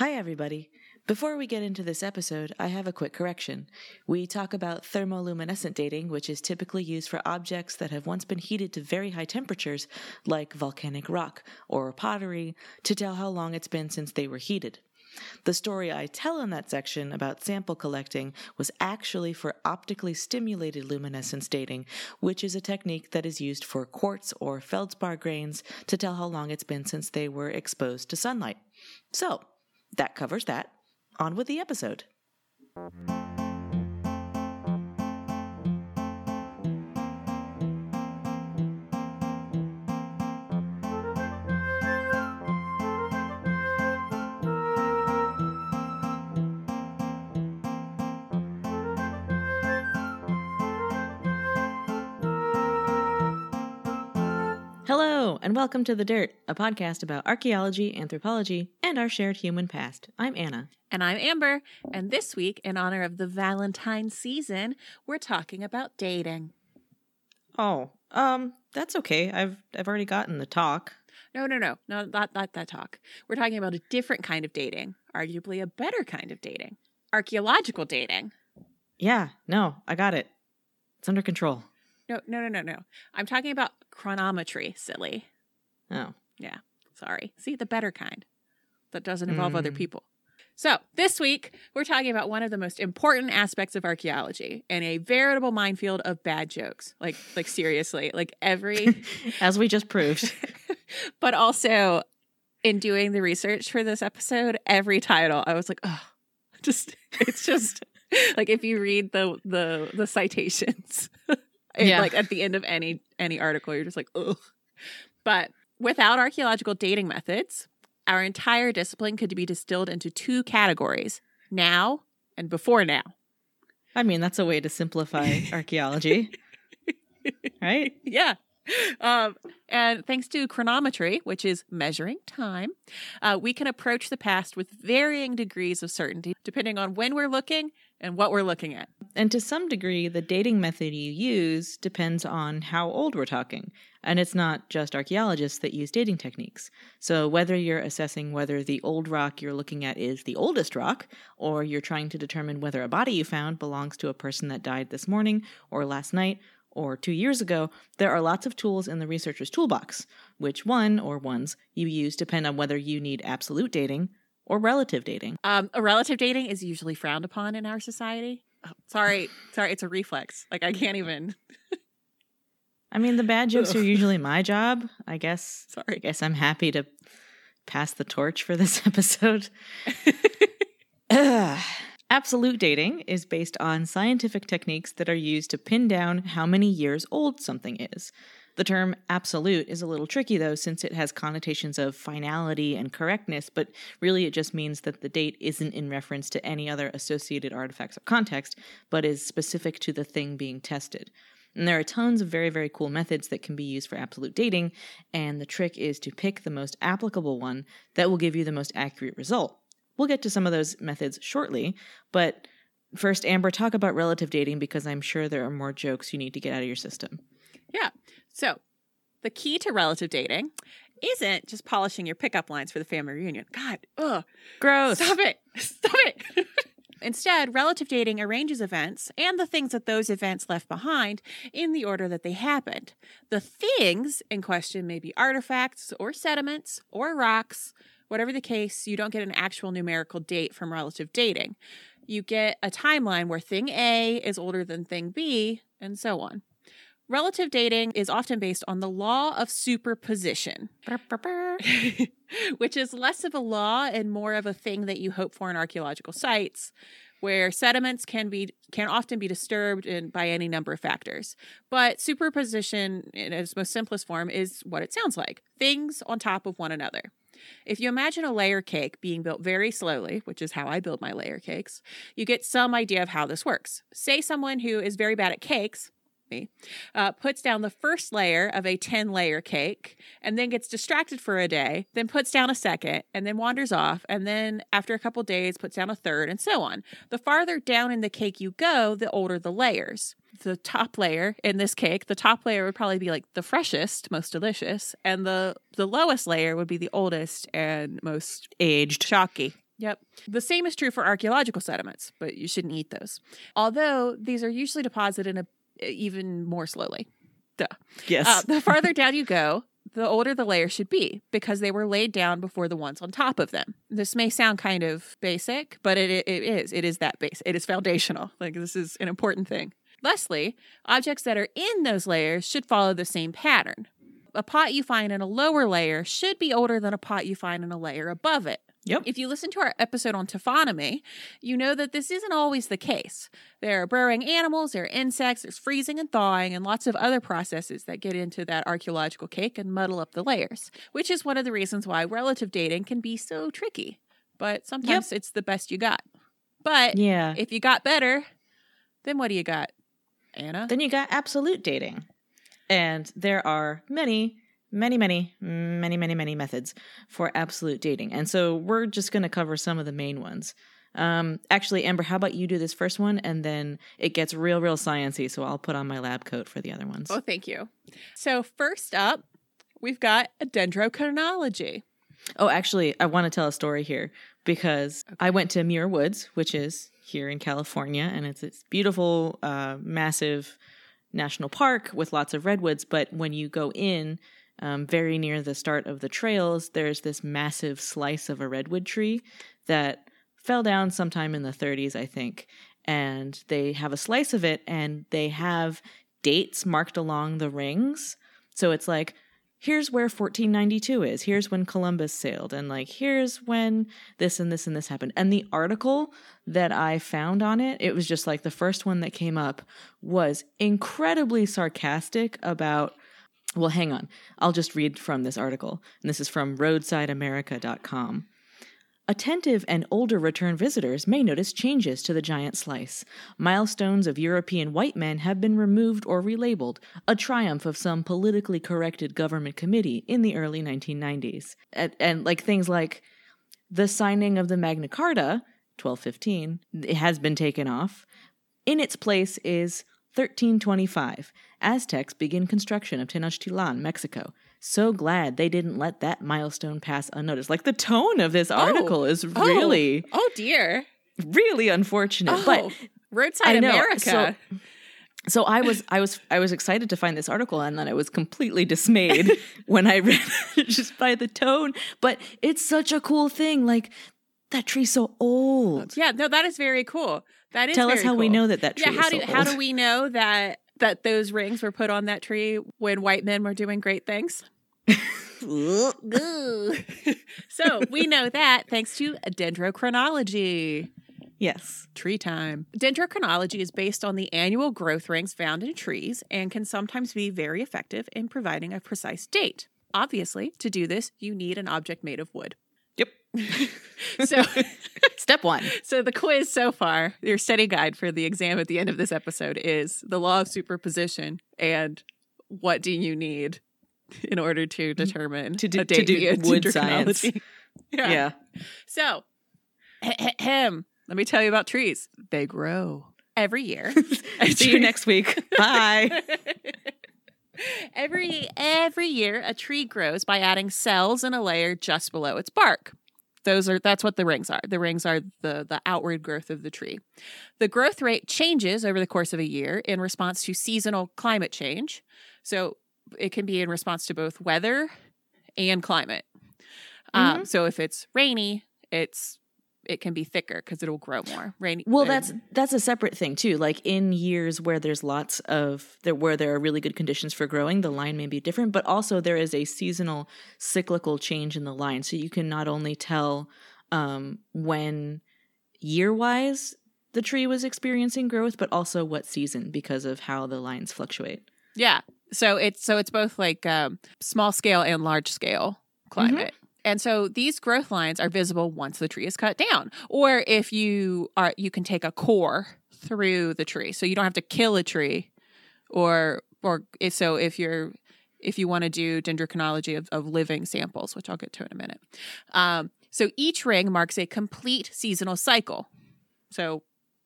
Hi, everybody. Before we get into this episode, I have a quick correction. We talk about thermoluminescent dating, which is typically used for objects that have once been heated to very high temperatures, like volcanic rock or pottery, to tell how long it's been since they were heated. The story I tell in that section about sample collecting was actually for optically stimulated luminescence dating, which is a technique that is used for quartz or feldspar grains to tell how long it's been since they were exposed to sunlight. So, that covers that. On with the episode. Hello, and welcome to The Dirt, a podcast about archaeology, anthropology, and our shared human past. I'm Anna. And I'm Amber. And this week, in honor of the Valentine season, we're talking about dating. Oh, um, that's okay. I've I've already gotten the talk. No, no, no, no, not, not that talk. We're talking about a different kind of dating, arguably a better kind of dating archaeological dating. Yeah, no, I got it. It's under control. No, no, no, no, no. I'm talking about chronometry, silly. Oh. Yeah, sorry. See, the better kind that doesn't involve other Mm. people. So, this week, we're talking about one of the most important aspects of archaeology and a veritable minefield of bad jokes. Like, like seriously, like every, As we just proved. but also in doing the research for this episode, every title, I was like, oh, just, it's just like if you read the, the, the citations, Yeah. like at the end of any, any article, you're just like, oh. But without archaeological dating methods, our entire discipline could be distilled into two categories now and before now. I mean, that's a way to simplify archaeology. right? Yeah. Um, and thanks to chronometry, which is measuring time, uh, we can approach the past with varying degrees of certainty, depending on when we're looking and what we're looking at. And to some degree, the dating method you use depends on how old we're talking. And it's not just archaeologists that use dating techniques. So, whether you're assessing whether the old rock you're looking at is the oldest rock, or you're trying to determine whether a body you found belongs to a person that died this morning, or last night, or two years ago, there are lots of tools in the researcher's toolbox. Which one or ones you use depend on whether you need absolute dating or relative dating. Um, a relative dating is usually frowned upon in our society. Oh, sorry, sorry, it's a reflex. Like I can't even. I mean, the bad jokes are usually my job. I guess. Sorry. I guess I'm happy to pass the torch for this episode. Absolute dating is based on scientific techniques that are used to pin down how many years old something is. The term absolute is a little tricky though, since it has connotations of finality and correctness, but really it just means that the date isn't in reference to any other associated artifacts of context, but is specific to the thing being tested. And there are tons of very, very cool methods that can be used for absolute dating, and the trick is to pick the most applicable one that will give you the most accurate result. We'll get to some of those methods shortly, but first, Amber, talk about relative dating because I'm sure there are more jokes you need to get out of your system. Yeah. So, the key to relative dating isn't just polishing your pickup lines for the family reunion. God, ugh. Gross. Stop it. Stop it. Instead, relative dating arranges events and the things that those events left behind in the order that they happened. The things in question may be artifacts or sediments or rocks. Whatever the case, you don't get an actual numerical date from relative dating. You get a timeline where thing A is older than thing B, and so on. Relative dating is often based on the law of superposition, which is less of a law and more of a thing that you hope for in archaeological sites, where sediments can be can often be disturbed in, by any number of factors. But superposition, in its most simplest form, is what it sounds like: things on top of one another. If you imagine a layer cake being built very slowly, which is how I build my layer cakes, you get some idea of how this works. Say someone who is very bad at cakes, me, uh, puts down the first layer of a 10 layer cake and then gets distracted for a day, then puts down a second and then wanders off. And then after a couple days, puts down a third and so on. The farther down in the cake you go, the older the layers. The top layer in this cake, the top layer would probably be like the freshest, most delicious, and the the lowest layer would be the oldest and most Aged. chalky. Yep. The same is true for archaeological sediments, but you shouldn't eat those. Although these are usually deposited in a, even more slowly. Duh. Yes. Uh, the farther down you go, the older the layer should be because they were laid down before the ones on top of them. This may sound kind of basic, but it, it is. It is that base. It is foundational. Like this is an important thing. Lastly, objects that are in those layers should follow the same pattern. A pot you find in a lower layer should be older than a pot you find in a layer above it. Yep. If you listen to our episode on taphonomy, you know that this isn't always the case. There are burrowing animals, there are insects, there's freezing and thawing, and lots of other processes that get into that archaeological cake and muddle up the layers, which is one of the reasons why relative dating can be so tricky. But sometimes it's the best you got. But yeah. if you got better, then what do you got, Anna? Then you got absolute dating. And there are many, many, many, many, many, many methods for absolute dating. And so we're just going to cover some of the main ones. Um, actually, Amber, how about you do this first one and then it gets real, real sciency. So I'll put on my lab coat for the other ones. Oh, thank you. So first up, we've got a dendrochronology. Oh, actually, I want to tell a story here because I went to Muir Woods, which is here in California, and it's this beautiful, uh, massive national park with lots of redwoods. But when you go in, um, very near the start of the trails, there's this massive slice of a redwood tree that fell down sometime in the 30s, I think. And they have a slice of it, and they have dates marked along the rings. So it's like, here's where 1492 is. Here's when Columbus sailed. And like, here's when this and this and this happened. And the article that I found on it, it was just like the first one that came up was incredibly sarcastic about. Well, hang on. I'll just read from this article. And this is from roadsideamerica.com. Attentive and older return visitors may notice changes to the giant slice. Milestones of European white men have been removed or relabeled, a triumph of some politically corrected government committee in the early 1990s. And, and like things like the signing of the Magna Carta, 1215, it has been taken off. In its place is 1325. Aztecs begin construction of Tenochtitlan, Mexico so glad they didn't let that milestone pass unnoticed. Like the tone of this oh. article is oh. really, Oh, oh dear. really unfortunate. Oh, but roadside I know, America. so- so I was, I was, I was excited to find this article, and then I was completely dismayed when I read it just by the tone. But it's such a cool thing. Like that tree's so old. yeah, no, that is very cool. That is Tell us how we know that that tree Yeah, how is do so how do we know that that those rings were put on that tree when white men were doing great things? so we know that thanks to dendrochronology. yes. Tree time. Dendrochronology is based on the annual growth rings found in trees and can sometimes be very effective in providing a precise date. Obviously, to do this, you need an object made of wood. So, Step one. so the quiz so far, your study guide for the exam at the end of this episode is the law of superposition and what do you need in order to mm, determine To do- a to do wood dendrochronology. yeah. Yeah. So, let me tell you about trees. They grow every year. See you next week. Bye. every every year, a tree grows by adding cells in a layer just below its bark. Those are that's what the rings are. The rings are the the outward growth of the tree. The growth rate changes over the course of a year in response to seasonal climate change. So it can be in response to both weather and climate. Um, so if it's rainy, it's it can be thicker because it'll grow more. Rainy. Well, that's that's a separate thing too. Like in years where there's lots of there where there are really good conditions for growing, the line may be different, but also there is a seasonal cyclical change in the line. So you can not only tell um, when year wise the tree was experiencing growth, but also what season because of how the lines fluctuate. Yeah. So it's so it's both like um, small scale and large scale climate. And so these growth lines are visible once the tree is cut down. Or if you are you can take a core through the tree. So you don't have to kill a tree or or if so if you're if you want to do dendrochronology of, of living samples, which I'll get to in a minute. Um, so each ring marks a complete seasonal cycle. So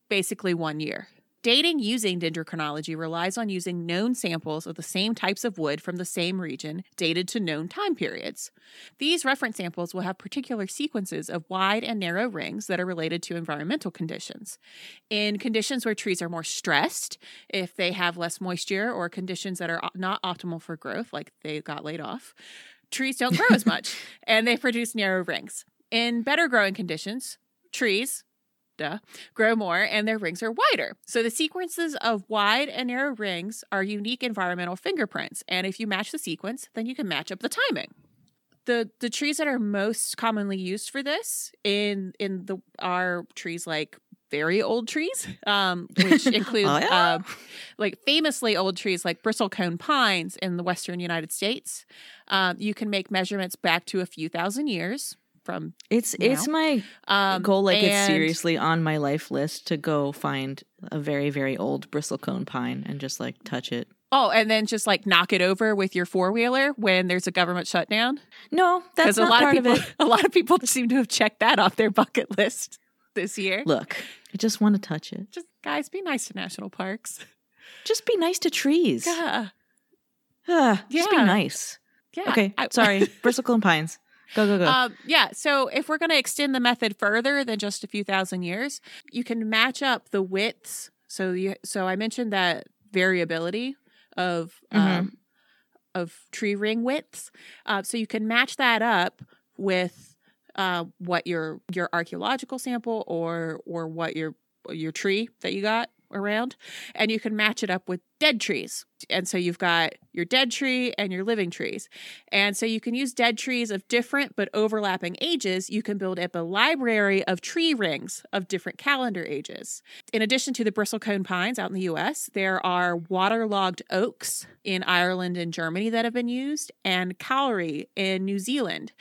basically one year. Dating using dendrochronology relies on using known samples of the same types of wood from the same region dated to known time periods. These reference samples will have particular sequences of wide and narrow rings that are related to environmental conditions. In conditions where trees are more stressed, if they have less moisture or conditions that are not optimal for growth, like they got laid off, trees don't grow as much and they produce narrow rings. In better growing conditions, trees, duh, grow more and their rings are wider. So the sequences of wide and narrow rings are unique environmental fingerprints. And if you match the sequence, then you can match up the timing. The the trees that are most commonly used for this in in the are trees like very old trees, um, which include Oh, yeah? uh, like famously old trees like bristlecone pines in the western United States. Um, you can make measurements back to a few thousand years from It's it's my um, goal. Like it's seriously on my life list to go find a very very old bristlecone pine and just like touch it. Oh, and then just like knock it over with your four wheeler when there's a government shutdown. No, that's a not lot part of people, of it. a lot of people seem to have checked that off their bucket list this year. Look, I just want to touch it. Just guys, be nice to national parks. Just be nice to trees. Yeah, Ah, Just be nice. yeah. Okay, I- sorry. Bristlecone pines. Go go go. Um, yeah. So if we're going to extend the method further than just a few thousand years, you can match up the widths. So you, so I mentioned that variability of Mhm. um, of tree ring widths. Uh, so you can match that up with uh, what your your archaeological sample or or what your your tree that you got around, and you can match it up with dead trees. And so you've got your dead tree and your living trees. And so you can use dead trees of different but overlapping ages. You can build up a library of tree rings of different calendar ages. In addition to the bristlecone pines out in the US, there are waterlogged oaks in Ireland and Germany that have been used, and kauri in New Zealand.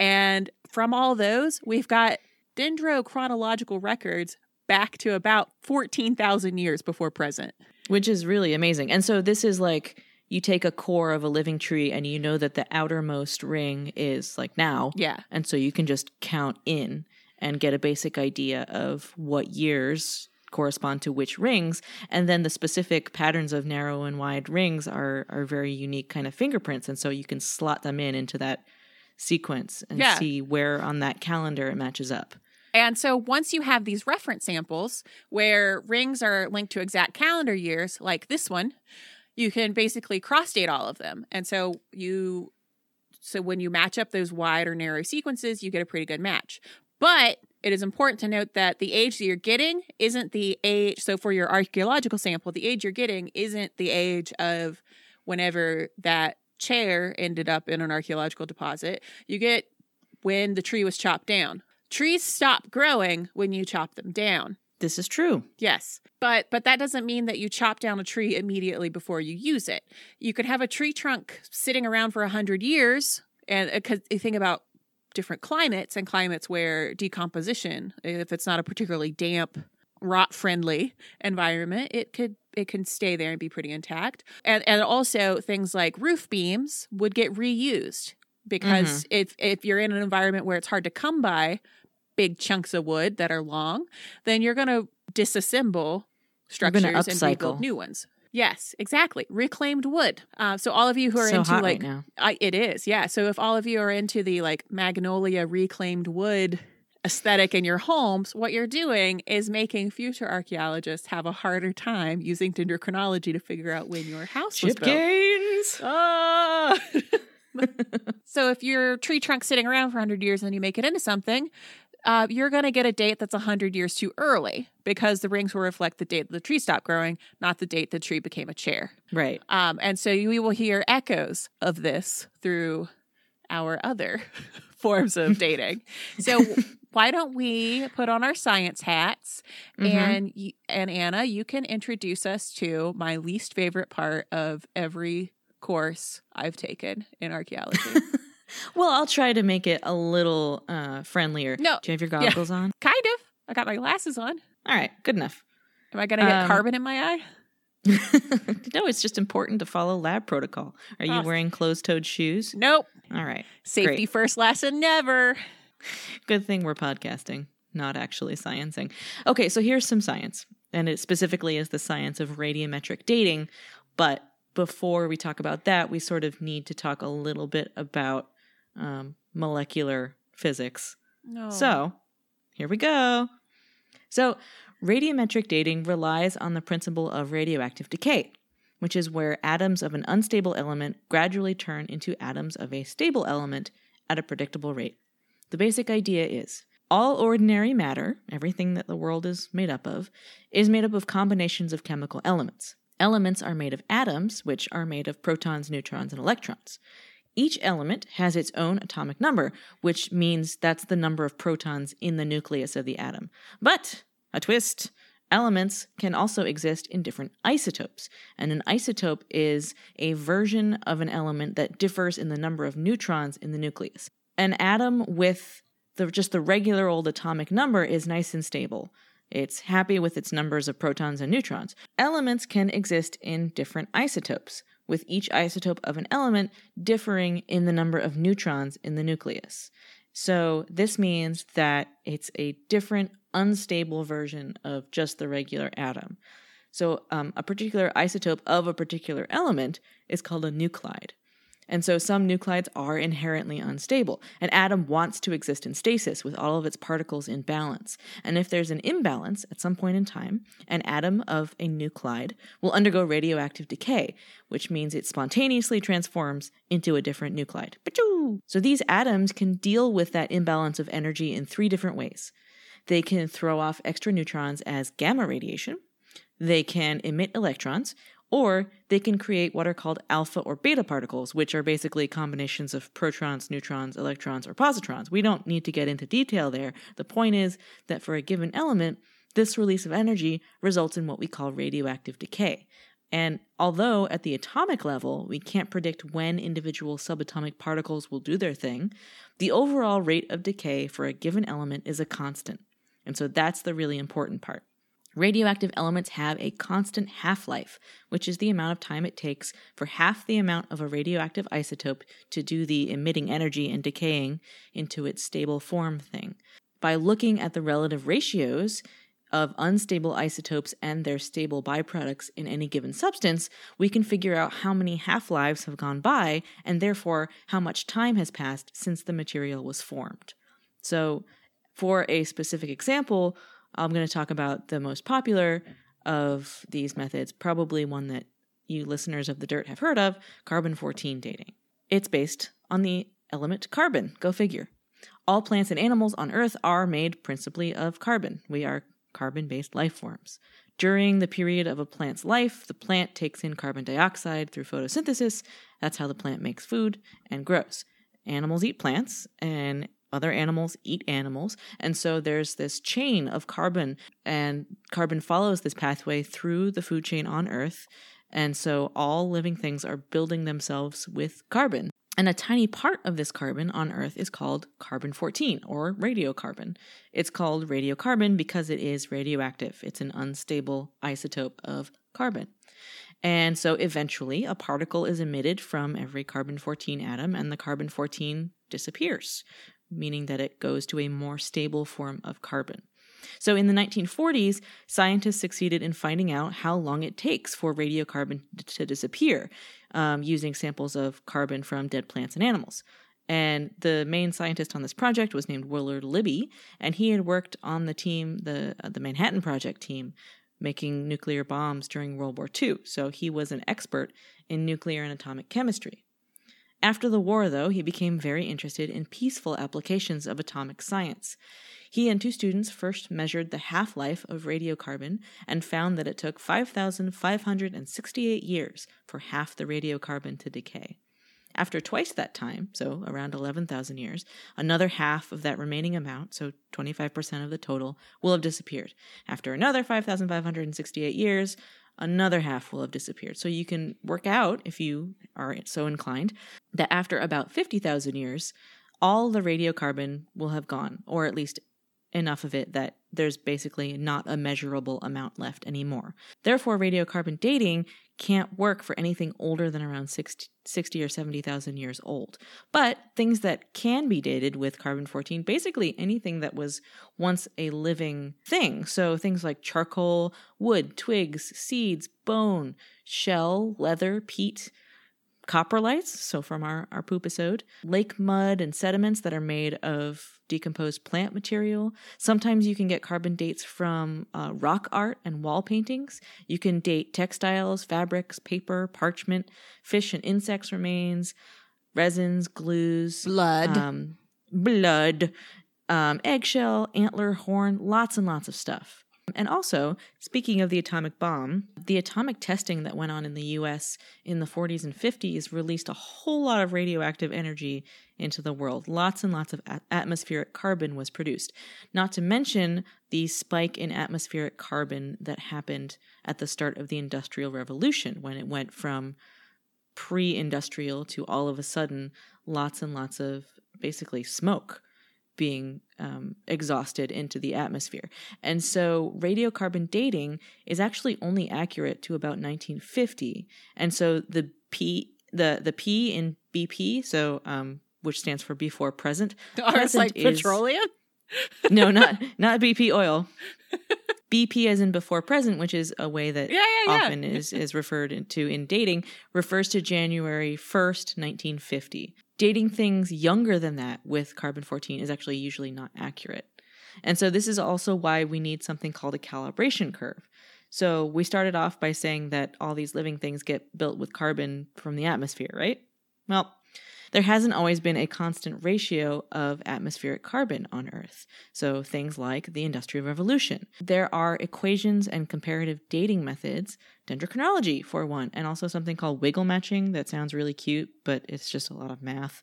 And from all those, we've got dendrochronological records back to about 14,000 years before present. Which is really amazing. And so this is like you take a core of a living tree and you know that the outermost ring is like now. Yeah. And so you can just count in and get a basic idea of what years correspond to which rings and then the specific patterns of narrow and wide rings are are very unique kind of fingerprints and so you can slot them in into that sequence and Yeah. see where on that calendar it matches up. And so once you have these reference samples where rings are linked to exact calendar years, like this one, you can basically cross date all of them. And so you so when you match up those wide or narrow sequences, you get a pretty good match. But it is important to note that the age that you're getting isn't the age so for your archaeological sample, the age you're getting isn't the age of whenever that chair ended up in an archaeological deposit. You get when the tree was chopped down. Trees stop growing when you chop them down. This is true. Yes. But but that doesn't mean that you chop down a tree immediately before you use it. You could have a tree trunk sitting around for 100 years and uh, because you think about different climates and climates where decomposition if it's not a particularly damp rot friendly environment it could it can stay there and be pretty intact and and also things like roof beams would get reused because mm-hmm. if if you're in an environment where it's hard to come by big chunks of wood that are long then you're going to disassemble structures and rebuild new ones yes exactly reclaimed wood uh, so all of you who are so into like right now. I, it is, yeah. So if all of you are into the like magnolia reclaimed wood aesthetic in your homes, what you're doing is making future archaeologists have a harder time using dendrochronology to figure out when your house was Chip built. Gaines. Ah! so if your tree trunk's sitting around for 100 years and you make it into something, uh, you're going to get a date that's 100 years too early because the rings will reflect the date the tree stopped growing, not the date the tree became a chair. Right. Um, and so we will hear echoes of this through our other forms of dating. So why don't we put on our science hats Mhm. and and Anna, you can introduce us to my least favorite part of every course I've taken in archaeology. Well, I'll try to make it a little uh, friendlier. No, Do you have your yeah. goggles on? kind of. I got my glasses on. All right, good enough. Am I going to get Um, carbon in my eye? no, it's just important to follow lab protocol. Are you Oh. wearing closed-toed shoes? Nope. All right. Safety Great. first lesson never. Good thing we're podcasting, not actually sciencing. Okay, so here's some science. and it specifically is the science of radiometric dating. But before we talk about that, we sort of need to talk a little bit about um, molecular physics. No. So, here we go. So, radiometric dating relies on the principle of radioactive decay, which is where atoms of an unstable element gradually turn into atoms of a stable element at a predictable rate. The basic idea is all ordinary matter, everything that the world is made up of, is made up of combinations of chemical elements. Elements are made of atoms, which are made of protons, neutrons, and electrons. Each element has its own atomic number, which means that's the number of protons in the nucleus of the atom. But, a twist, elements can also exist in different isotopes. And an isotope is a version of an element that differs in the number of neutrons in the nucleus. An atom with the, just the regular old atomic number is nice and stable. It's happy with its numbers of protons and neutrons. Elements can exist in different isotopes with each isotope of an element differing in the number of neutrons in the nucleus. So, this means that it's a different, unstable version of just the regular atom. So, um, a particular isotope of a particular element is called a nuclide. And so some nuclides are inherently unstable. An atom wants to exist in stasis with all of its particles in balance. And if there's an imbalance at some point in time, an atom of a nuclide will undergo radioactive decay, which means it spontaneously transforms into a different nuclide. So these atoms can deal with that imbalance of energy in three different ways. They can throw off extra neutrons as gamma radiation. They can emit electrons, or they can create what are called alpha or beta particles, which are basically combinations of protons, neutrons, electrons, or positrons. We don't need to get into detail there. The point is that for a given element, this release of energy results in what we call radioactive decay. And although at the atomic level, we can't predict when individual subatomic particles will do their thing, the overall rate of decay for a given element is a constant. And so that's the really important part. Radioactive elements have a constant half life, which is the amount of time it takes for half the amount of a radioactive isotope to do the emitting energy and decaying into its stable form thing. By looking at the relative ratios of unstable isotopes and their stable byproducts in any given substance, we can figure out how many half lives have gone by and therefore how much time has passed since the material was formed. So, for a specific example, I'm going to talk about the most popular of these methods, probably one that you listeners of the dirt have heard of carbon 14 dating. It's based on the element carbon, go figure. All plants and animals on Earth are made principally of carbon. We are carbon based life forms. During the period of a plant's life, the plant takes in carbon dioxide through photosynthesis. That's how the plant makes food and grows. Animals eat plants, and other animals eat animals. And so there's this chain of carbon, and carbon follows this pathway through the food chain on Earth. And so all living things are building themselves with carbon. And a tiny part of this carbon on Earth is called carbon 14 or radiocarbon. It's called radiocarbon because it is radioactive. It's an unstable isotope of carbon. And so eventually a particle is emitted from every carbon 14 atom and the carbon 14 disappears meaning that it goes to a more stable form of carbon. So, in the 1940s, scientists succeeded in finding out how long it takes for radiocarbon to disappear um, using samples of carbon from dead plants and animals. And the main scientist on this project was named Willard Libby, and he had worked on the team, the uh, the Manhattan Project team, making nuclear bombs during World War II. So he was an expert in nuclear and atomic chemistry. After the war, though, he became very interested in peaceful applications of atomic science. He and two students first measured the half life of radiocarbon and found that it took 5,568 years for half the radiocarbon to decay. After twice that time, so around 11,000 years, another half of that remaining amount, so 25% of the total, will have disappeared. After another 5,568 years, another half will have disappeared. So you can work out, if you are so inclined, that after about 50,000 years, all the radiocarbon will have gone, or at least enough of it that there's basically not a measurable amount left anymore. Therefore, radiocarbon dating can't work for anything older than around 60, 60 or 70,000 years old. But things that can be dated with carbon 14, basically anything that was once a living thing. So things like charcoal, wood, twigs, seeds, bone, shell, leather, peat, coprolites, so from our, our poop episode, lake mud and sediments that are made of decomposed plant material. Sometimes you can get carbon dates from uh, rock art and wall paintings. You can date textiles, fabrics, paper, parchment, fish and insects remains, resins, glues, Blood. um, blood, um, eggshell, antler, horn, lots and lots of stuff. And also, speaking of the atomic bomb, the atomic testing that went on in the US in the 40s and 50s released a whole lot of radioactive energy into the world. Lots and lots of atmospheric carbon was produced. Not to mention the spike in atmospheric carbon that happened at the start of the Industrial Revolution when it went from pre industrial to all of a sudden lots and lots of basically smoke being um, exhausted into the atmosphere. And so radiocarbon dating is actually only accurate to about 1950. And so the P the the P in BP, so um, which stands for before present. Ours present like is- petroleum? No, not not BP oil. BP as in before present, which is a way that Yeah, yeah, yeah. often is is referred to in dating, refers to January 1st, 1950. Dating things younger than that with carbon 14 is actually usually not accurate. And so this is also why we need something called a calibration curve. So we started off by saying that all these living things get built with carbon from the atmosphere, right? Well, there hasn't always been a constant ratio of atmospheric carbon on Earth. So things like the Industrial Revolution. There are equations and comparative dating methods, dendrochronology for one, and also something called wiggle matching that sounds really cute, but it's just a lot of math.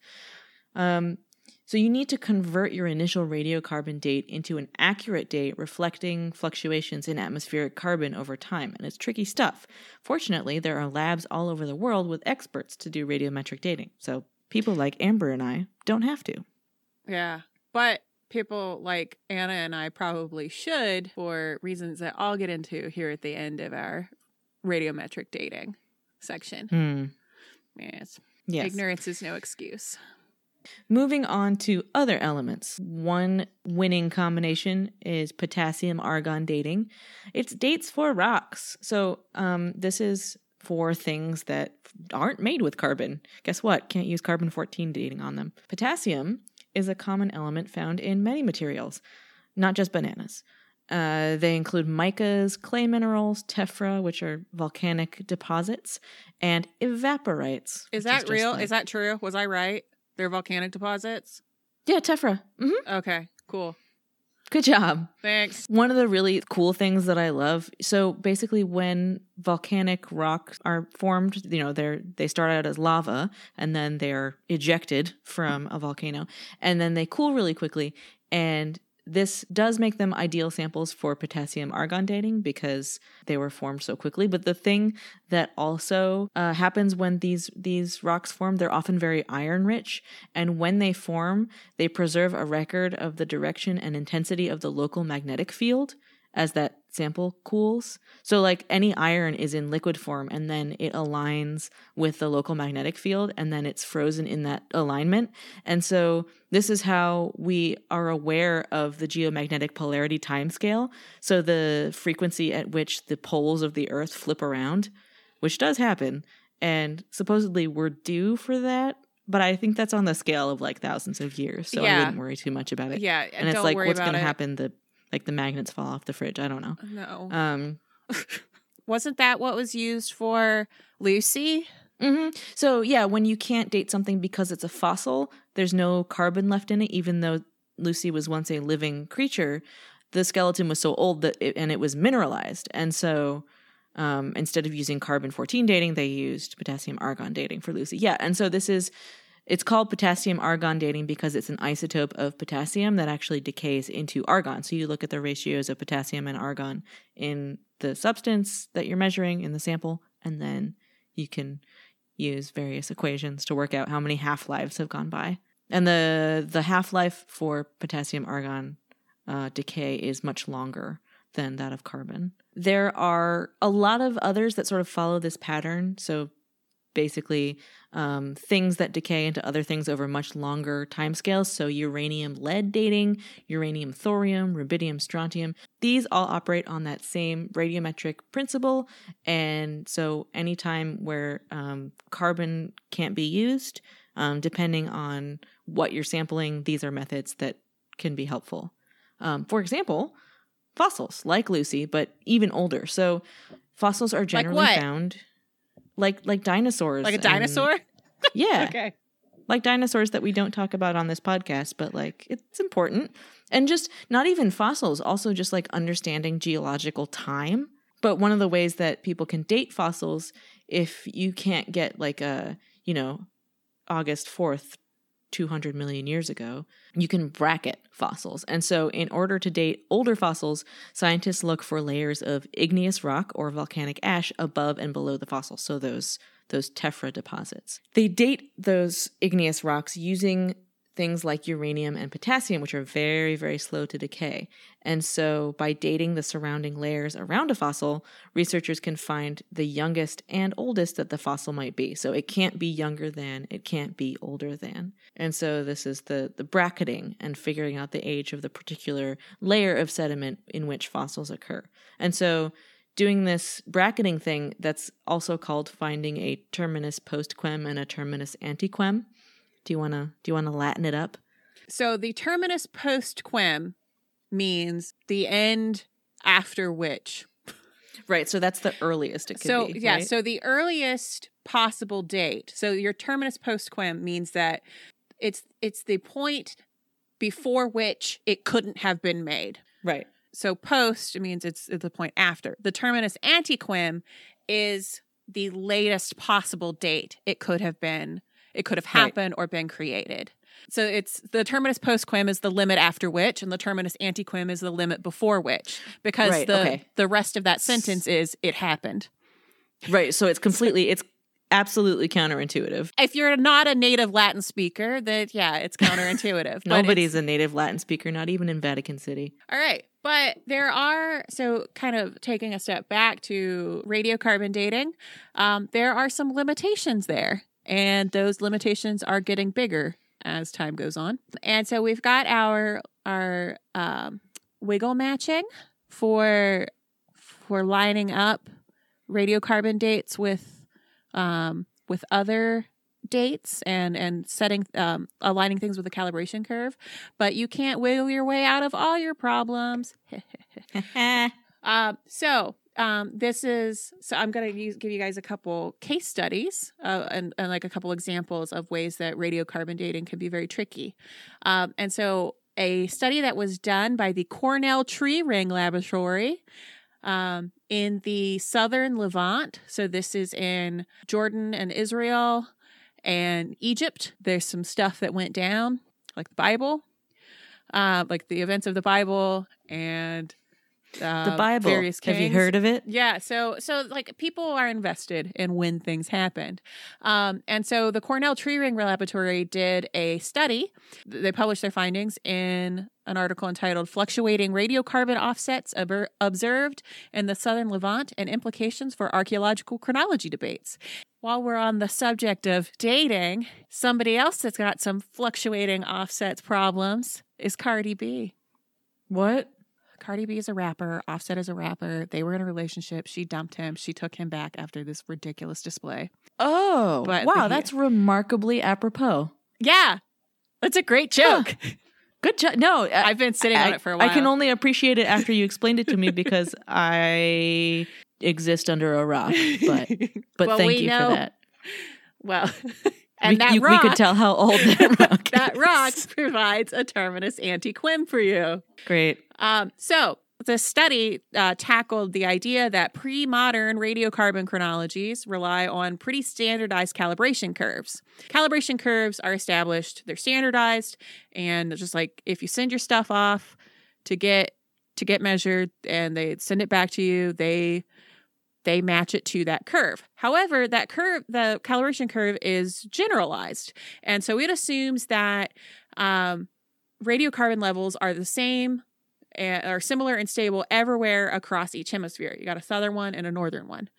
Um, so you need to convert your initial radiocarbon date into an accurate date reflecting fluctuations in atmospheric carbon over time, and it's tricky stuff. Fortunately, there are labs all over the world with experts to do radiometric dating. So people like Amber and I don't have to. Yeah. But people like Anna and I probably should for reasons that I'll get into here at the end of our radiometric dating section. Hmm. Yes. Yes. Ignorance is no excuse. Moving on to other elements. One winning combination is potassium argon dating. It's dates for rocks. So, um, this is for things that aren't made with carbon. Guess what? Can't use carbon 14 dating on them. Potassium is a common element found in many materials, not just bananas. Uh, they include micas, clay minerals, tephra, which are volcanic deposits, and evaporites. Is that real? like- Is that true? Was I right? They're volcanic deposits? yeah, tephra? hmm Okay, cool. Good job. Thanks. One of the really cool things that I love. So basically, when volcanic rocks are formed, you know, they're they start out as lava and then they're ejected from a volcano, and then they cool really quickly. And this does make them ideal samples for potassium argon dating because they were formed so quickly. But the thing that also uh, happens when these these rocks form, they're often very iron rich, and when they form, they preserve a record of the direction and intensity of the local magnetic field as that sample cools. So, like any iron is in liquid form and then it aligns with the local magnetic field and then it's frozen in that alignment. And so, this is how we are aware of the geomagnetic polarity timescale. So, the frequency at which the poles of the Earth flip around, which does happen. And supposedly, we're due for that. But I think that's on the scale of like thousands of years. So I wouldn't worry too much about it Yeah, and it's don't like what's going to happen the like the magnets fall off the fridge i don't know No. um Wasn't that what was used for Lucy? mhm. so yeah when you can't date something because it's a fossil there's no carbon left in it even though lucy was once a living creature the skeleton was so old that it, and it was mineralized and so um, instead of using carbon 14 dating they used potassium argon dating for lucy yeah and so this is it's called potassium argon dating because it's an isotope of potassium that actually decays into argon. So you look at the ratios of potassium and argon in the substance that you're measuring in the sample, and then you can use various equations to work out how many half lives have gone by. And the the half life for potassium argon uh, decay is much longer than that of carbon. There are a lot of others that sort of follow this pattern. So basically, um, things that decay into other things over much longer timescales. So uranium lead dating, uranium thorium, rubidium strontium. These all operate on that same radiometric principle. And so anytime where um, carbon can't be used, um, depending on what you're sampling, these are methods that can be helpful. Um, for example, fossils like Lucy, but even older. So fossils are generally what? found like like dinosaurs. Like a and- dinosaur? yeah. Okay. Like dinosaurs that we don't talk about on this podcast, but like it's important. And just not even fossils, also just like understanding geological time. But one of the ways that people can date fossils, if you can't get like a, you know, August 4th, 200 million years ago, you can bracket fossils. And so, in order to date older fossils, scientists look for layers of igneous rock or volcanic ash above and below the fossil. So, those those tephra deposits. They date those igneous rocks using things like uranium and potassium, which are very, very slow to decay. And so, by dating the surrounding layers around a fossil, researchers can find the youngest and oldest that the fossil might be. So, it can't be younger than, it can't be older than. And so, this is the, the bracketing and figuring out the age of the particular layer of sediment in which fossils occur. And so, doing this bracketing thing that's also called finding a terminus postquem and a terminus antequem. Do you want to do you want to Latin it up? So the terminus post quem means the end after which. Right, so that's the earliest it could So be. yeah, right? so the earliest possible date. So your terminus post quem means that it's it's the point before which it couldn't have been made. right. So post means it's, it's the point after. The terminus antequem is the latest possible date it could have been it could have Right. happened or been created. So it's the terminus postquem is the limit after which, and the terminus antequem is the limit before which, because Right, the okay. the rest of that sentence is it happened. Right, so it's completely it's absolutely counterintuitive. If you're not a native Latin speaker, that yeah, it's counterintuitive. Nobody's it's- a native Latin speaker, not even in Vatican City. All right. But there are, so kind of taking a step back to radiocarbon dating, um, there are some limitations there. And those limitations are getting bigger as time goes on. And so we've got our our um, wiggle matching for for lining up radiocarbon dates with um, with other dates and and setting um, aligning things with the calibration curve but you can't wiggle your way out of all your problems um, so um, this is so i'm going to give you guys a couple case studies uh, and, and like a couple examples of ways that radiocarbon dating can be very tricky. Um, and so a study that was done by the cornell tree ring laboratory um, in the southern levant so this is in jordan and israel and egypt. There's some stuff that went down like the bible uh, like the events of the bible and uh, the Bible. various Have you heard of it? Yeah, so so like people are invested in when things happened, um, and so the Cornell Tree Ring Laboratory did a study. They published their findings in an article entitled "Fluctuating Radiocarbon Offsets Ob- Observed in the Southern Levant and Implications for Archaeological Chronology Debates." While we're on the subject of dating, somebody else that's got some fluctuating offsets problems is Cardi B. What? Cardi B is a rapper. Offset is a rapper. They were in a relationship. She dumped him. She took him back after this ridiculous display. Oh, But wow, the- that's remarkably apropos. Yeah, that's a great joke. Good job. No, I, I've been sitting I, on it for a while. I can only appreciate it after you explained it to me because I exist under a rock. But but Well, thank we you know- for that. well, and we, that you- rock, we could tell how old that rock that rock provides a terminus antiquem for you. Great. Um, so the study uh, tackled the idea that pre-modern radiocarbon chronologies rely on pretty standardized calibration curves. Calibration curves are established; they're standardized, and just like if you send your stuff off to get to get measured, and they send it back to you, they they match it to that curve. However, that curve, the calibration curve, is generalized, and so it assumes that um, radiocarbon levels are the same and are similar and stable everywhere across each hemisphere. You got a southern one and a northern one.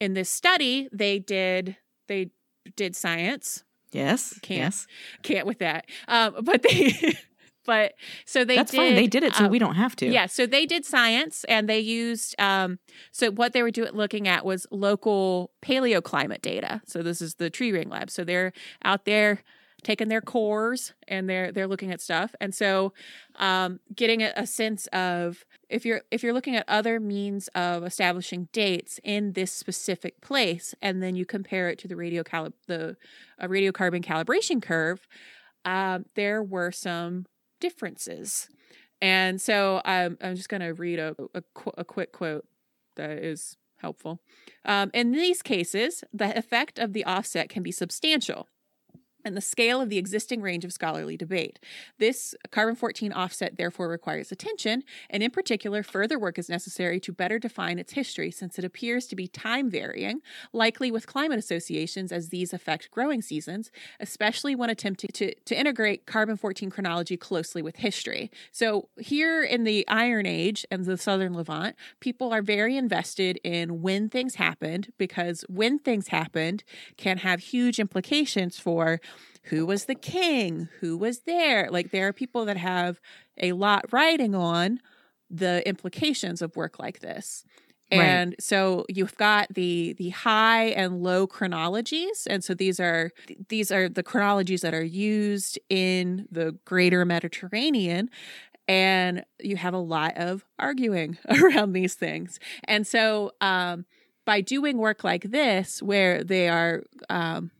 In this study, they did they did science. Yes. Can't. Yes. Can't with that. Um, but they but so they That's did, fine. They did it so um, we don't have to. Yeah, so they did science and they used um so what they were doing looking at was local paleoclimate data. So this is the tree ring lab. So they're out there taking their cores and they're they're looking at stuff. And so um getting a, a sense of if you're if you're looking at other means of establishing dates in this specific place and then you compare it to the radio calib- the uh, radiocarbon calibration curve, um, there were some differences. And so um, I'm just going to read a, a, a quick quote that is helpful. Um, in these cases, the effect of the offset can be substantial and the scale of the existing range of scholarly debate. This carbon 14 offset therefore requires attention, and in particular, further work is necessary to better define its history since it appears to be time varying, likely with climate associations as these affect growing seasons, especially when attempting to, to integrate carbon 14 chronology closely with history. So, here in the Iron Age and the Southern Levant, people are very invested in when things happened because when things happened can have huge implications for who was the king, who was there. Like there are people that have a lot riding on the implications of work like this. Right. And so you've got the the high and low chronologies and so these are these are the chronologies that are used in the greater Mediterranean and you have a lot of arguing around these things. And so um by doing work like this where they are um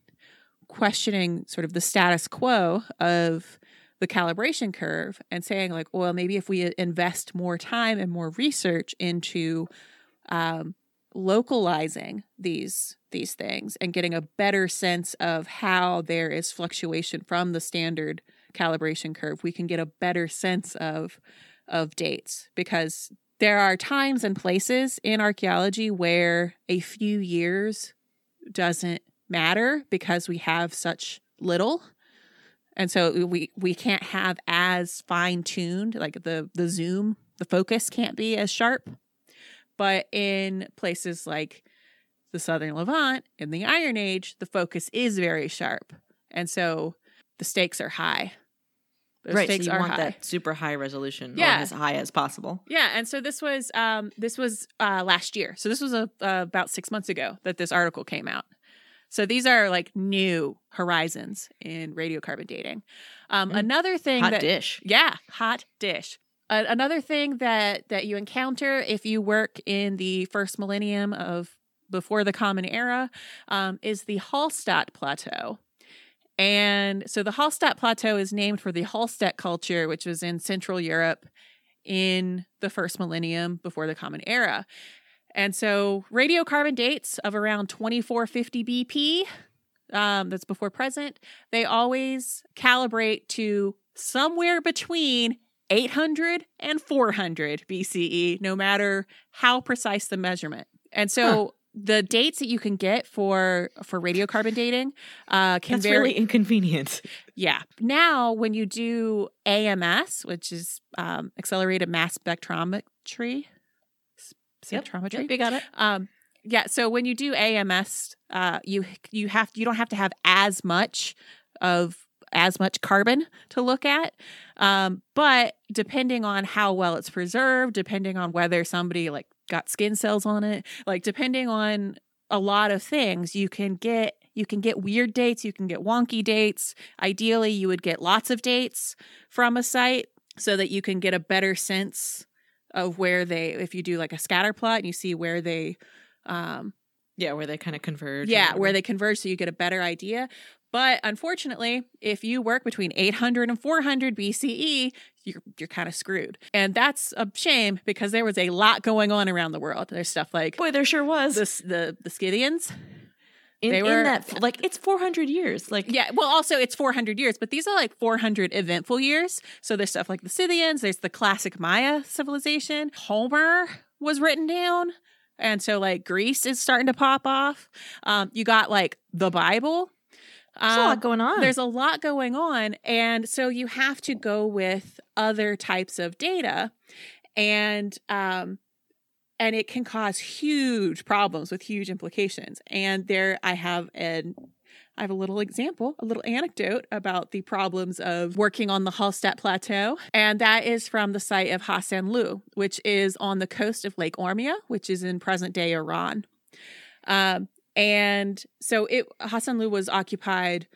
questioning sort of the status quo of the calibration curve and saying like well maybe if we invest more time and more research into um, localizing these these things and getting a better sense of how there is fluctuation from the standard calibration curve we can get a better sense of of dates. Because there are times and places in archaeology where a few years doesn't matter because we have such little and so we we can't have as fine tuned like the the zoom the focus can't be as sharp but in places like the southern levant in the iron age the focus is very sharp and so the stakes are high the right. So you are want high that super high resolution Yeah. or as high as possible. yeah, and so this was um this was uh last year. So this was a, uh, about 6 months ago that this article came out. So these are like new horizons in radiocarbon dating. Um Mm. another thing Hot that dish. yeah, hot dish. Uh, another thing that that you encounter if you work in the first millennium of before the Common Era um, is the Hallstatt Plateau. And so the Hallstatt Plateau is named for the Hallstatt culture, which was in Central Europe in the first millennium before the Common Era. And so radiocarbon dates of around 2450 BP, um, that's before present, they always calibrate to somewhere between 800 and 400 BCE, no matter how precise the measurement. And so the dates that you can get for for radiocarbon dating uh, can That's vary. really inconvenient. Yeah. Now, when you do AMS, which is um, accelerated mass spectrometry, s- Yep, spectrometry, Yep, you got it. um, yeah. So when you do AMS, uh, you you have you don't have to have as much of as much carbon to look at, um, but depending on how well it's preserved, depending on whether somebody like got skin cells on it, like depending on a lot of things, you can get you can get weird dates, you can get wonky dates. Ideally, you would get lots of dates from a site so that you can get a better sense of where they if you do like a scatter plot and you see where they um Yeah, where they kind of converge. yeah where they converge so you get a better idea but unfortunately if you work between 800 and 400 bce you're, you're kind of screwed and that's a shame because there was a lot going on around the world there's stuff like Boy, there sure was. the, the, the scythians in, they in that, like, it's 400 years. Like, yeah well also it's 400 years but these are like 400 eventful years so there's stuff like the scythians there's the classic maya civilization homer was written down and so like greece is starting to pop off um, you got like the bible There's a Um, lot going on. there's a lot going on. And so you have to go with other types of data. And um and it can cause huge problems with huge implications. And there I have an I have a little example, a little anecdote about the problems of working on the Hallstatt Plateau. And that is from the site of Hasanlu, which is on the coast of Lake Urmia, which is in present day Iran. Um, and so it Hasanlu was occupied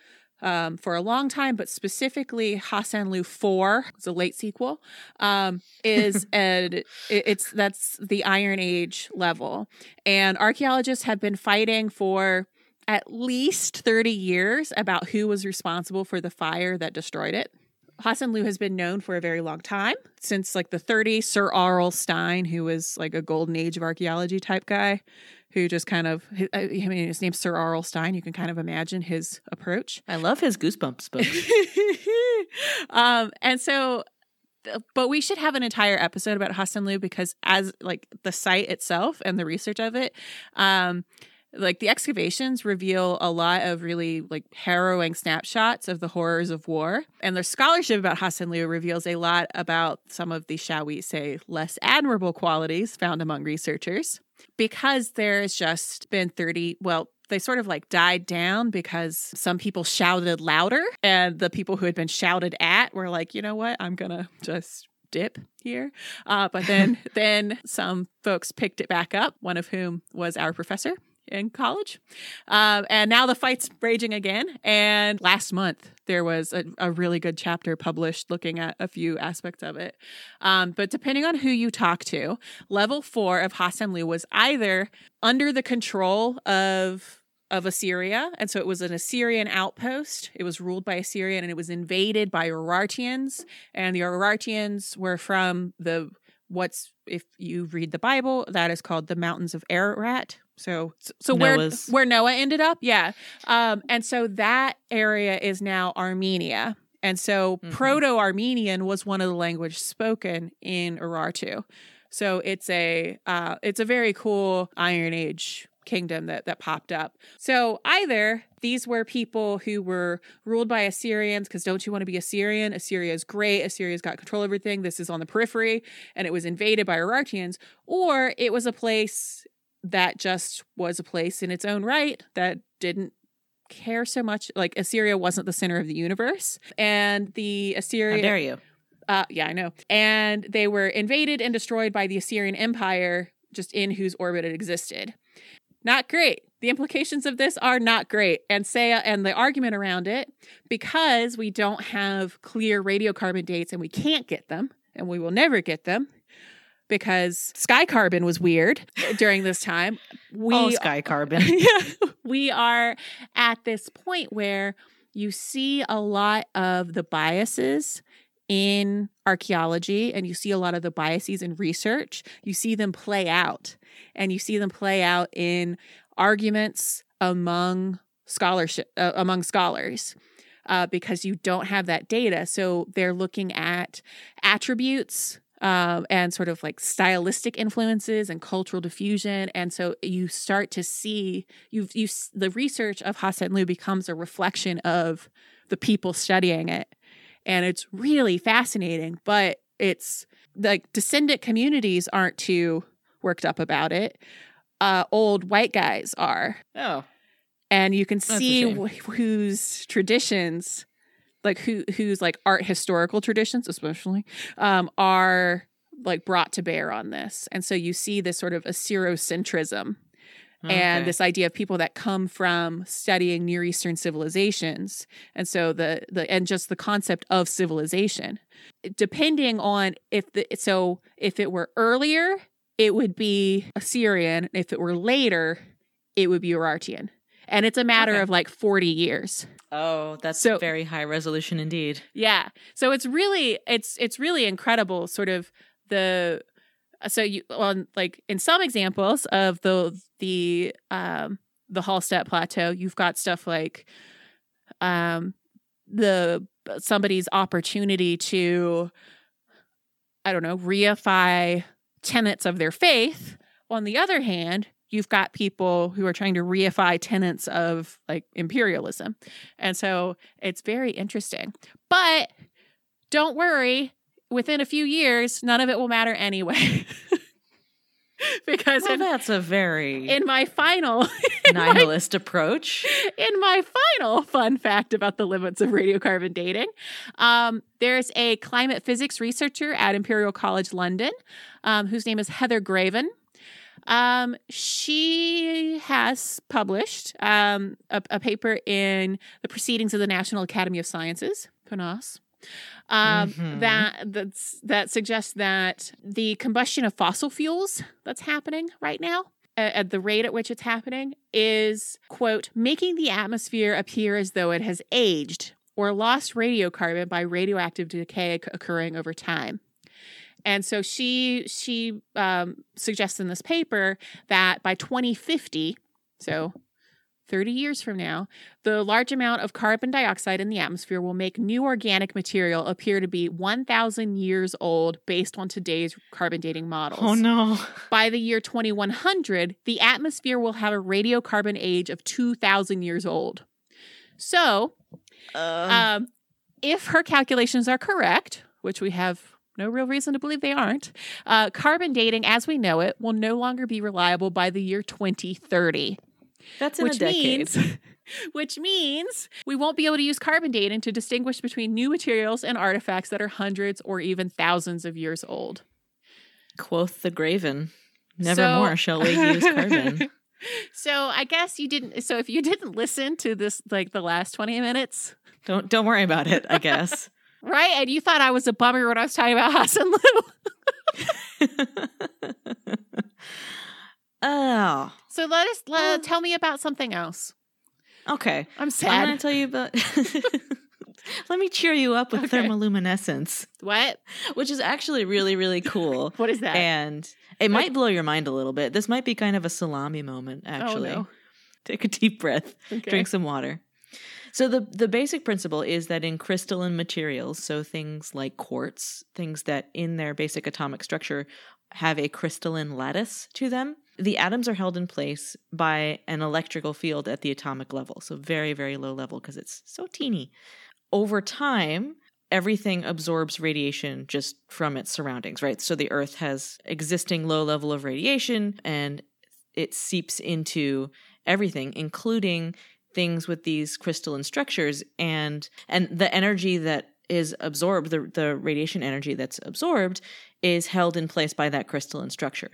um, for a long time, but specifically Hasanlu 4, it's a late sequel, um, is a, it- it's that's the Iron Age level. And archaeologists have been fighting for at least 30 years about who was responsible for the fire that destroyed it. Hasanlu has been known for a very long time, since like the 30s. Sir Aurel Stein, who was like a golden age of archaeology type guy, who just kind of, I mean, his name's Sir Aurel Stein. You can kind of imagine his approach. I love his goosebumps book. um, and so, but we should have an entire episode about Hasanlu because, as like the site itself and the research of it, um, like the excavations reveal a lot of really like harrowing snapshots of the horrors of war. And their scholarship about Hasanlu reveals a lot about some of the shall we say less admirable qualities found among researchers. Because there's just been 30 well they sort of like died down because some people shouted louder and the people who had been shouted at were like you know what? I'm gonna just dip here. Uh, but then then some folks picked it back up one of whom was our professor in college. Um, and now the fight's raging again. And last month, there was a, a really good chapter published looking at a few aspects of it. Um, but depending on who you talk to, level four of Hasanlu was either under the control of of Assyria. And so it was an Assyrian outpost. It was ruled by Assyrian and it was invaded by Urartians. And the Urartians were from the what's if you read the Bible, that is called the mountains of Ararat. So so where Noah's. where Noah ended up, yeah. Um, and so that area is now Armenia. And so Mhm. Proto Armenian was one of the language spoken in Urartu. So it's a uh, it's a very cool Iron Age kingdom that that popped up. So either these were people who were ruled by Assyrians because don't you want to be Assyrian? Assyria is great. Assyria's got control of everything. This is on the periphery, and it was invaded by Urartians, or it was a place that just was a place in its own right that didn't care so much like Assyria wasn't the center of the universe and the How dare you? uh, yeah, I know. And they were invaded and destroyed by the Assyrian Empire, just in whose orbit it existed. Not great. The implications of this are not great. And say and the argument around it, because we don't have clear radiocarbon dates and we can't get them, and we will never get them, because sky carbon was weird during this time. We oh, sky carbon. yeah, we are at this point where you see a lot of the biases in archaeology and you see a lot of the biases in research. You see them play out and you see them play out in arguments among scholarship uh, among scholars. Uh, because you don't have that data. So they're looking at attributes um, and sort of like stylistic influences and cultural diffusion. And so you start to see you you the research of Hasanlu becomes a reflection of the people studying it, and it's really fascinating. But it's like descendant communities aren't too worked up about it. Uh, old white guys are, Oh, and you can see wh- whose traditions like who whose like art historical traditions especially um are like brought to bear on this. And so you see this sort of assyriocentrism and okay. this idea of people that come from studying near eastern civilizations. And so the the and just the concept of civilization. Depending on if the so if it were earlier it would be assyrian. If it were later it would be urartian and it's a matter Okay. of like 40 years Oh, that's So- very high resolution indeed. yeah. So it's really it's it's really incredible sort of the so you on like in some examples of the the um the Hallstatt plateau, you've got stuff like um the somebody's opportunity to I don't know, reify tenets of their faith. On the other hand, you've got people who are trying to reify tenets of like imperialism. And so it's very interesting. But don't worry, within a few years, none of it will matter anyway. because Well, in, that's a very in my final in my nihilist approach. in my final fun fact about the limits of radiocarbon dating, um, there's a climate physics researcher at Imperial College London um, whose name is Heather Graven. Um, she has published um, a, a paper in the Proceedings of the National Academy of Sciences, PNAS, um, Mhm. that that's, that suggests that the combustion of fossil fuels that's happening right now at the rate at which it's happening is quote making the atmosphere appear as though it has aged or lost radiocarbon by radioactive decay occurring over time and so she she um, suggests in this paper that by 2050 so 30 years from now, the large amount of carbon dioxide in the atmosphere will make new organic material appear to be 1,000 years old based on today's carbon dating models. Oh no. By the year 2100, the atmosphere will have a radiocarbon age of 2,000 years old. So, Uh, um, if her calculations are correct, which we have no real reason to believe they aren't, uh, carbon dating as we know it will no longer be reliable by the year 2030 that's in which a decade. means which means we won't be able to use carbon dating to distinguish between new materials and artifacts that are hundreds or even thousands of years old. Quoth the Graven. So- Nevermore shall we use carbon. So I guess you didn't so if you didn't listen to this like the last 20 minutes, Don't don't worry about it, I guess. Right? And you thought I was a bummer when I was talking about Hasanlu. oh. So let us let, tell me about something else. Okay. I'm sad. I'm gonna tell you about Let me cheer you up with Okay. thermoluminescence, what? which is actually really, really cool. What is that? and it might blow your mind a little bit. This might be kind of a salami moment, actually. Oh, no. Take a deep breath. Okay. drink some water. So the the basic principle is that in crystalline materials, so things like quartz, things that in their basic atomic structure have a crystalline lattice to them, the atoms are held in place by an electrical field at the atomic level. So very very low level because it's so teeny. Over time, everything absorbs radiation just from its surroundings, right? So the earth has existing low level of radiation and it seeps into everything including things with these crystalline structures and and the energy that is absorbed the the radiation energy that's absorbed is held in place by that crystalline structure.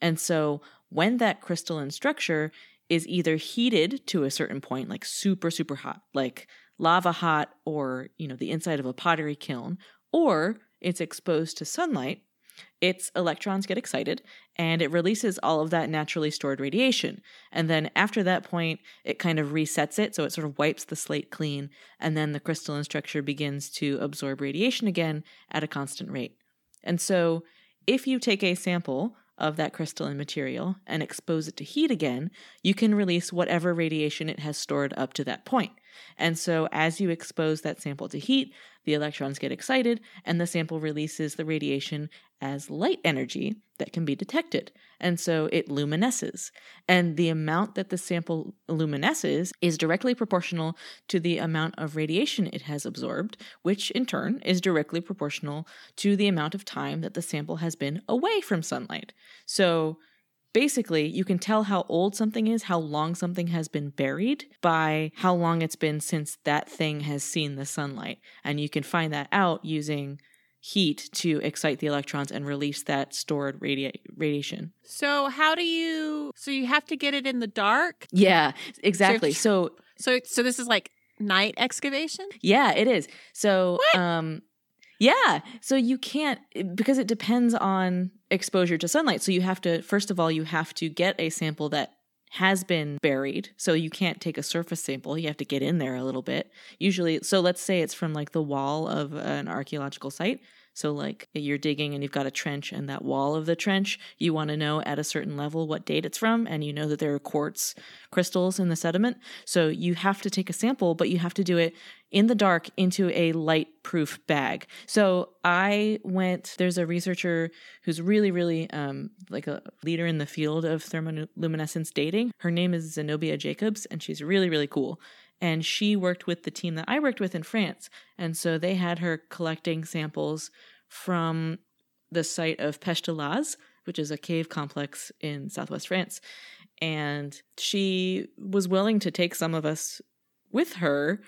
And so when that crystalline structure is either heated to a certain point like super super hot like lava hot or you know the inside of a pottery kiln or it's exposed to sunlight its electrons get excited and it releases all of that naturally stored radiation. And then after that point, it kind of resets it. So it sort of wipes the slate clean. And then the crystalline structure begins to absorb radiation again at a constant rate. And so if you take a sample of that crystalline material and expose it to heat again, you can release whatever radiation it has stored up to that point. And so as you expose that sample to heat, the electrons get excited and the sample releases the radiation as light energy that can be detected. And so it luminesces. And the amount that the sample luminesces is directly proportional to the amount of radiation it has absorbed, which in turn is directly proportional to the amount of time that the sample has been away from sunlight. So basically, you can tell how old something is, how long something has been buried by how long it's been since that thing has seen the sunlight. And you can find that out using heat to excite the electrons and release that stored radi- radiation. So how do you so you have to get it in the dark? Yeah, exactly. So, So so this is like night excavation? yeah, it is. So, What? um yeah, so you can't because it depends on exposure to sunlight. So you have to first of all you have to get a sample that has been buried. So you can't take a surface sample. You have to get in there a little bit. Usually, so let's say it's from like the wall of an archaeological site. So, like you're digging and you've got a trench, and that wall of the trench, you want to know at a certain level what date it's from, and you know that there are quartz crystals in the sediment. So, you have to take a sample, but you have to do it in the dark into a light proof bag. So, I went, there's a researcher who's really, really um, like a leader in the field of thermoluminescence dating. Her name is Zenobia Jacobs, and she's really, really cool and she worked with the team that I worked with in France. And so they had her collecting samples from the site of Pech de l'Azé, which is a cave complex in southwest France. And she was willing to take some of us with her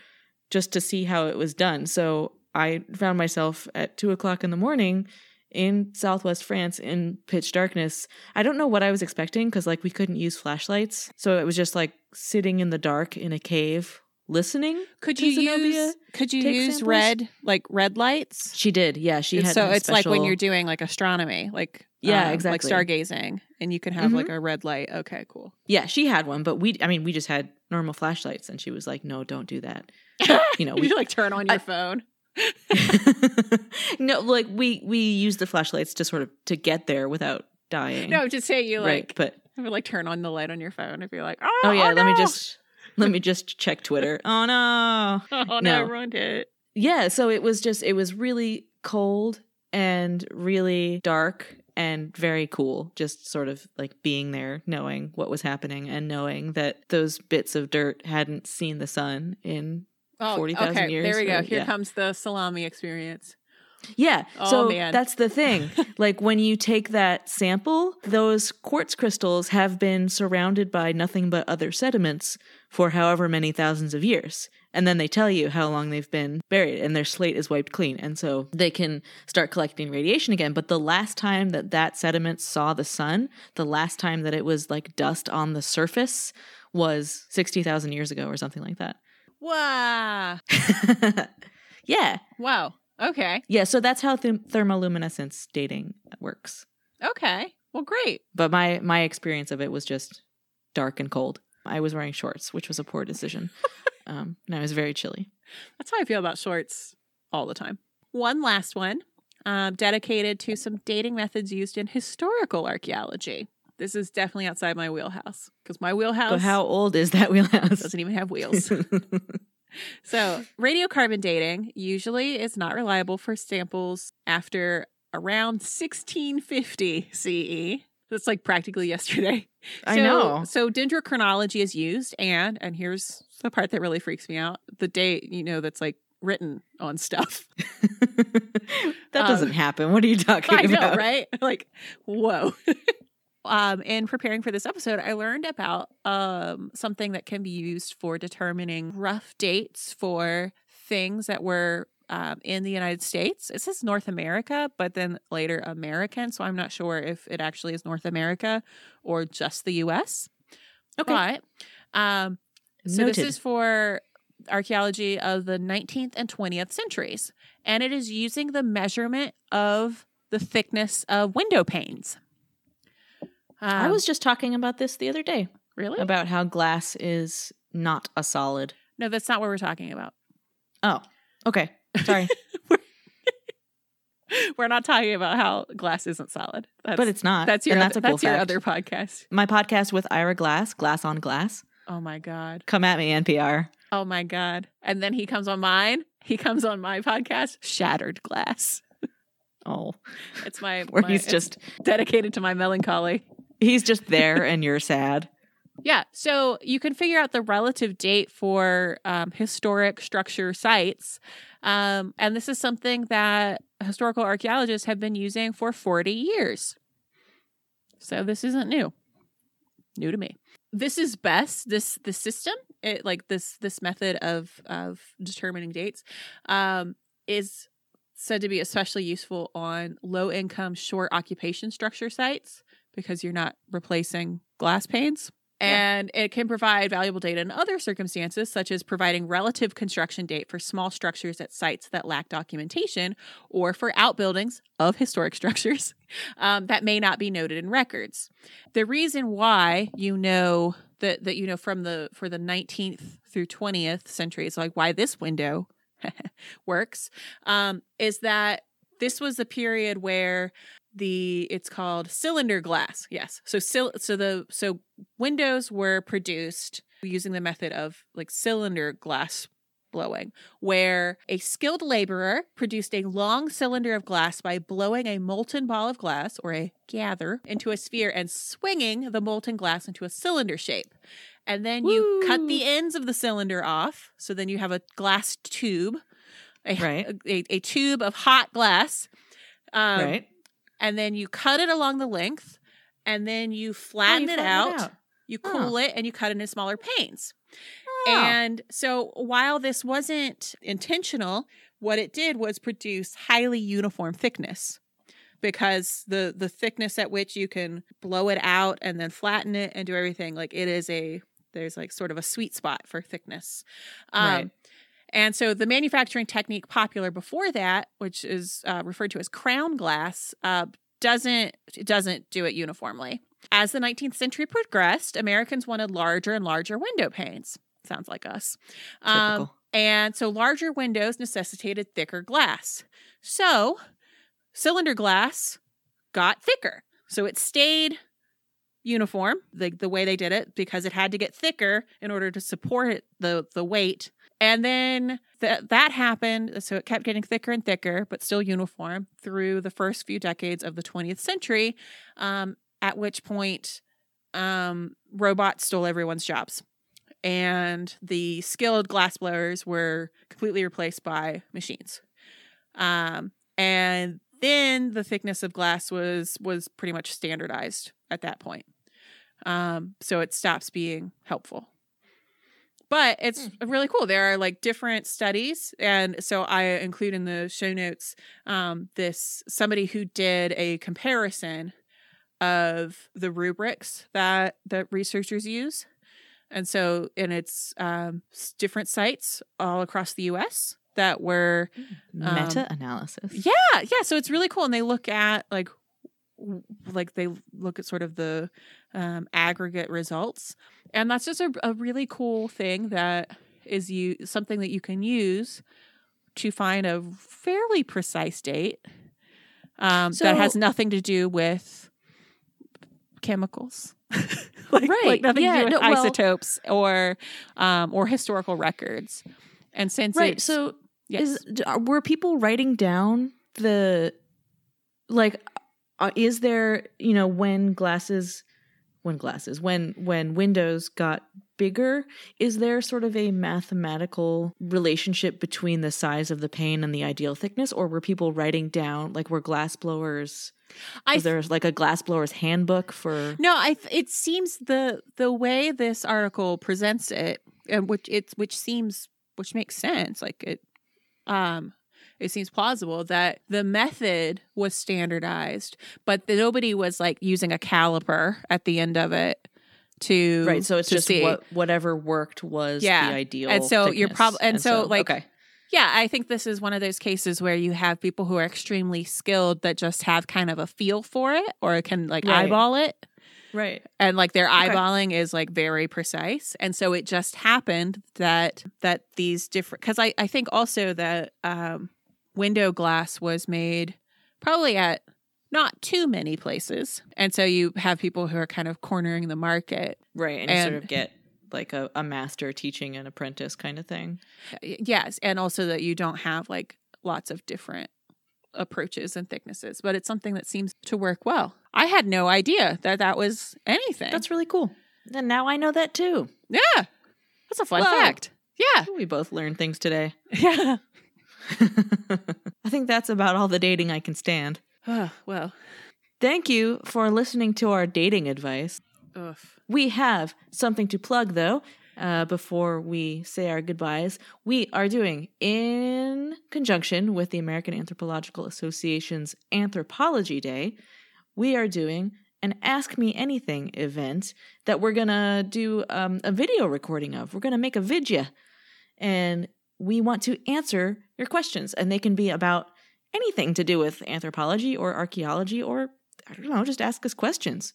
just to see how it was done. So I found myself at two o'clock in the morning in southwest France in pitch darkness. I don't know what I was expecting because, like, we couldn't use flashlights. So it was just like sitting in the dark in a cave listening. Could to you Zenobia use could you use samples? red like red lights? She did, yeah. She had so it's like when you're doing like astronomy, like Yeah, um, exactly. like stargazing, and you can have Mhm. like a red light. Okay, cool. Yeah, she had one, but we I mean we just had normal flashlights and she was like, "No, don't do that." You know, you we like turn on your I- phone. No, like we we use the flashlights to sort of to get there without dying. No, just say you right, like but you would, like turn on the light on your phone if you're like, oh, oh yeah, let me just let me just check Twitter. Oh no. oh no, no. I ruined it. Yeah, so it was just it was really cold and really dark and very cool just sort of like being there knowing what was happening and knowing that those bits of dirt hadn't seen the sun in Oh, 40,000 okay, years There we go. or- Here yeah. comes the salami experience. Yeah. Oh, so man. that's the thing. like when you take that sample, those quartz crystals have been surrounded by nothing but other sediments for however many thousands of years. And then they tell you how long they've been buried and their slate is wiped clean. And so they can start collecting radiation again. But the last time that that sediment saw the sun, the last time that it was like dust on the surface was 60,000 years ago or something like that. Wow. yeah. Wow. Okay. Yeah. So that's how th- thermoluminescence dating works. Okay. Well, great. but my my experience of it was just dark and cold. I was wearing shorts, which was a poor decision. um, and I was very chilly. That's how I feel about shorts all the time. One last one, um, dedicated to some dating methods used in historical archaeology. This is definitely outside my wheelhouse because my wheelhouse But how old is that wheelhouse? doesn't even have wheels. so, radiocarbon dating usually is not reliable for samples after around 1650 CE. That's like practically yesterday. I know. So dendrochronology is used, and and here's the part that really freaks me out: the date, you know, that's like written on stuff. that Um, doesn't happen. What are you talking I know, about? right? Like, whoa. um, in preparing for this episode, I learned about um something that can be used for determining rough dates for things that were um, in the United States. It says North America, but then later American. So I'm not sure if it actually is North America or just the U.S. Okay. But um, so Noted. this is for archaeology of the 19th and 20th centuries, and it is using the measurement of the thickness of window panes. I Um, was just talking about this the other day really about how glass is not a solid. no, that's not what we're talking about. Oh, okay. Sorry, We're not talking about how glass isn't solid. That's, but it's not. that's your other, that's a cool your fact. other podcast. My podcast with Ira Glass, Glass on Glass. Oh my god. Come at me, NPR. Oh my god. And then he comes on mine. He comes on my podcast, Shattered Glass. Oh, It's my where my- he's just dedicated to my melancholy. he's just there and you're sad. Yeah. So you can figure out the relative date for um, historic structure sites. Um, and this is something that historical archaeologists have been using for 40 years. So this isn't new. New to me. This is best. This the system, it, like this this method of of determining dates, um, is said to be especially useful on low income short occupation structure sites because you're not replacing glass panes. Yeah. And it can provide valuable data in other circumstances, such as providing relative construction date for small structures at sites that lack documentation or for outbuildings of historic structures um, that may not be noted in records. The reason why you know that, that you know from the for the 19th through 20th centuries, like why this window works, um, is that this was the period where the it's called cylinder glass. Yes. So sil- so the so windows were produced using the method of like cylinder glass blowing, where a skilled laborer produced a long cylinder of glass by blowing a molten ball of glass or a gather into a sphere and swinging the molten glass into a cylinder shape. And then you cut the ends of the cylinder off. So then you have a glass tube, a, Right. a, a tube of hot glass. Um, right. And then you cut it along the length and then you Oh, flatten, you it, flatten out, You cool Oh. it and you cut it into smaller panes. Oh. And so while this wasn't intentional, what it did was produce highly uniform thickness because the the thickness at which you can blow it out and then flatten it and do everything like it is a there's like sort of a sweet spot for thickness. Um, Right. And so the manufacturing technique popular before that, which is uh, referred to as crown glass, uh, doesn't it doesn't do it uniformly. As the 19th century progressed, Americans wanted larger and larger window panes. Sounds like us. Um, and so larger windows necessitated thicker glass. So cylinder glass got thicker. So it stayed uniform, the, the way they did it, because it had to get thicker in order to support the, the weight. And then th- that happened. So it kept getting thicker and thicker, but still uniform through the first few decades of the 20th century, um, at which point um, robots stole everyone's jobs. And the skilled glassblowers were completely replaced by machines. Um, and then the thickness of glass was was pretty much standardized at that point. Um, so it stops being helpful. But it's really cool. There are like different studies, and so I include in the show notes um, this somebody who did a comparison of the rubrics that that researchers use, and so and it's um, different sites all across the U.S. that were um, Meta analysis. yeah, yeah. So it's really cool, and they look at like, like they look at sort of the um, aggregate results, and that's just a, a really cool thing that is you something that you can use to find a fairly precise date um, that has nothing to do with chemicals. like, Right, like nothing yeah, to do with no, well- isotopes or um, or historical records. And since Right. it's- So yes. is were people writing down the like uh, is there you know when glasses when glasses when when windows got bigger is there sort of a mathematical relationship between the size of the pane and the ideal thickness or were people writing down like were glass blowers I was there like a glassblower's handbook for No, I. th- It seems the the way this article presents it, and which it's which seems which makes sense. Like it, um, it seems plausible that the method was standardized, but that nobody was like using a caliper at the end of it to right so it's just see. what whatever worked was Yeah. the ideal And so you're probably prob- and so, like, okay Yeah, I think this is one of those cases where you have people who are extremely skilled that just have kind of a feel for it or can like Right. eyeball it. right and like their Okay. eyeballing is like very precise and so it just happened that that these different because I, I think also that um window glass was made probably at not too many places and so you have people who are kind of cornering the market Right, and, you sort of get like a, a master teaching an apprentice kind of thing. Yes and also that you don't have like lots of different approaches and thicknesses but it's something that seems to work well i had no idea that that was anything That's really cool. And now I know that too. yeah that's a fun Whoa. fact yeah We both learned things today. yeah I think that's about all the dating I can stand. Oh, well, Thank you for listening to our dating advice. ugh. We have something to plug though. Uh, before we say our goodbyes, we are doing in conjunction with the American Anthropological Association's Anthropology Day, we are doing an Ask Me Anything event that we're gonna do um, a video recording of. We're gonna make a vidya, and we want to answer your questions, and they can be about anything to do with anthropology or archaeology or I don't know, just ask us questions.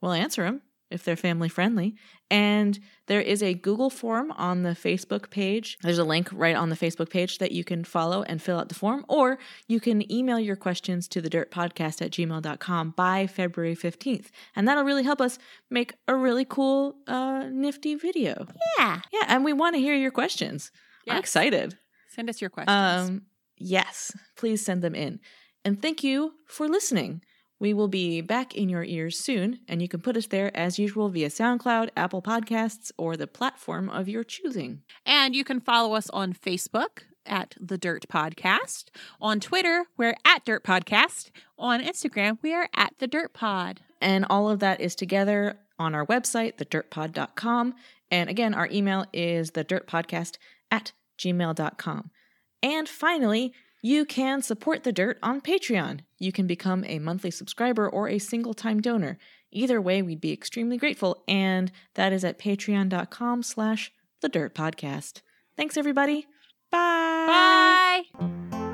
We'll answer them if they're family friendly. And there is a Google form on the Facebook page. There's a link right on the Facebook page that you can follow and fill out the form, or you can email your questions to the dirt podcast at gmail.com by February 15th. And that'll really help us make a really cool, uh, nifty video. Yeah. Yeah, and we want to hear your questions. I'm excited. Send us your questions. Um, yes, please send them in. And thank you for listening. We will be back in your ears soon, and you can put us there as usual via SoundCloud, Apple Podcasts, or the platform of your choosing. And you can follow us on Facebook at The Dirt Podcast. On Twitter, we're at Dirt Podcast. On Instagram, we are at The Dirt Pod. And all of that is together on our website, thedirtpod.com. And again, our email is thedirtpodcast at gmail.com. And finally, you can support The Dirt on Patreon. You can become a monthly subscriber or a single time donor. Either way, we'd be extremely grateful. And that is at patreon.com slash The Dirt Podcast. Thanks, everybody. Bye. Bye.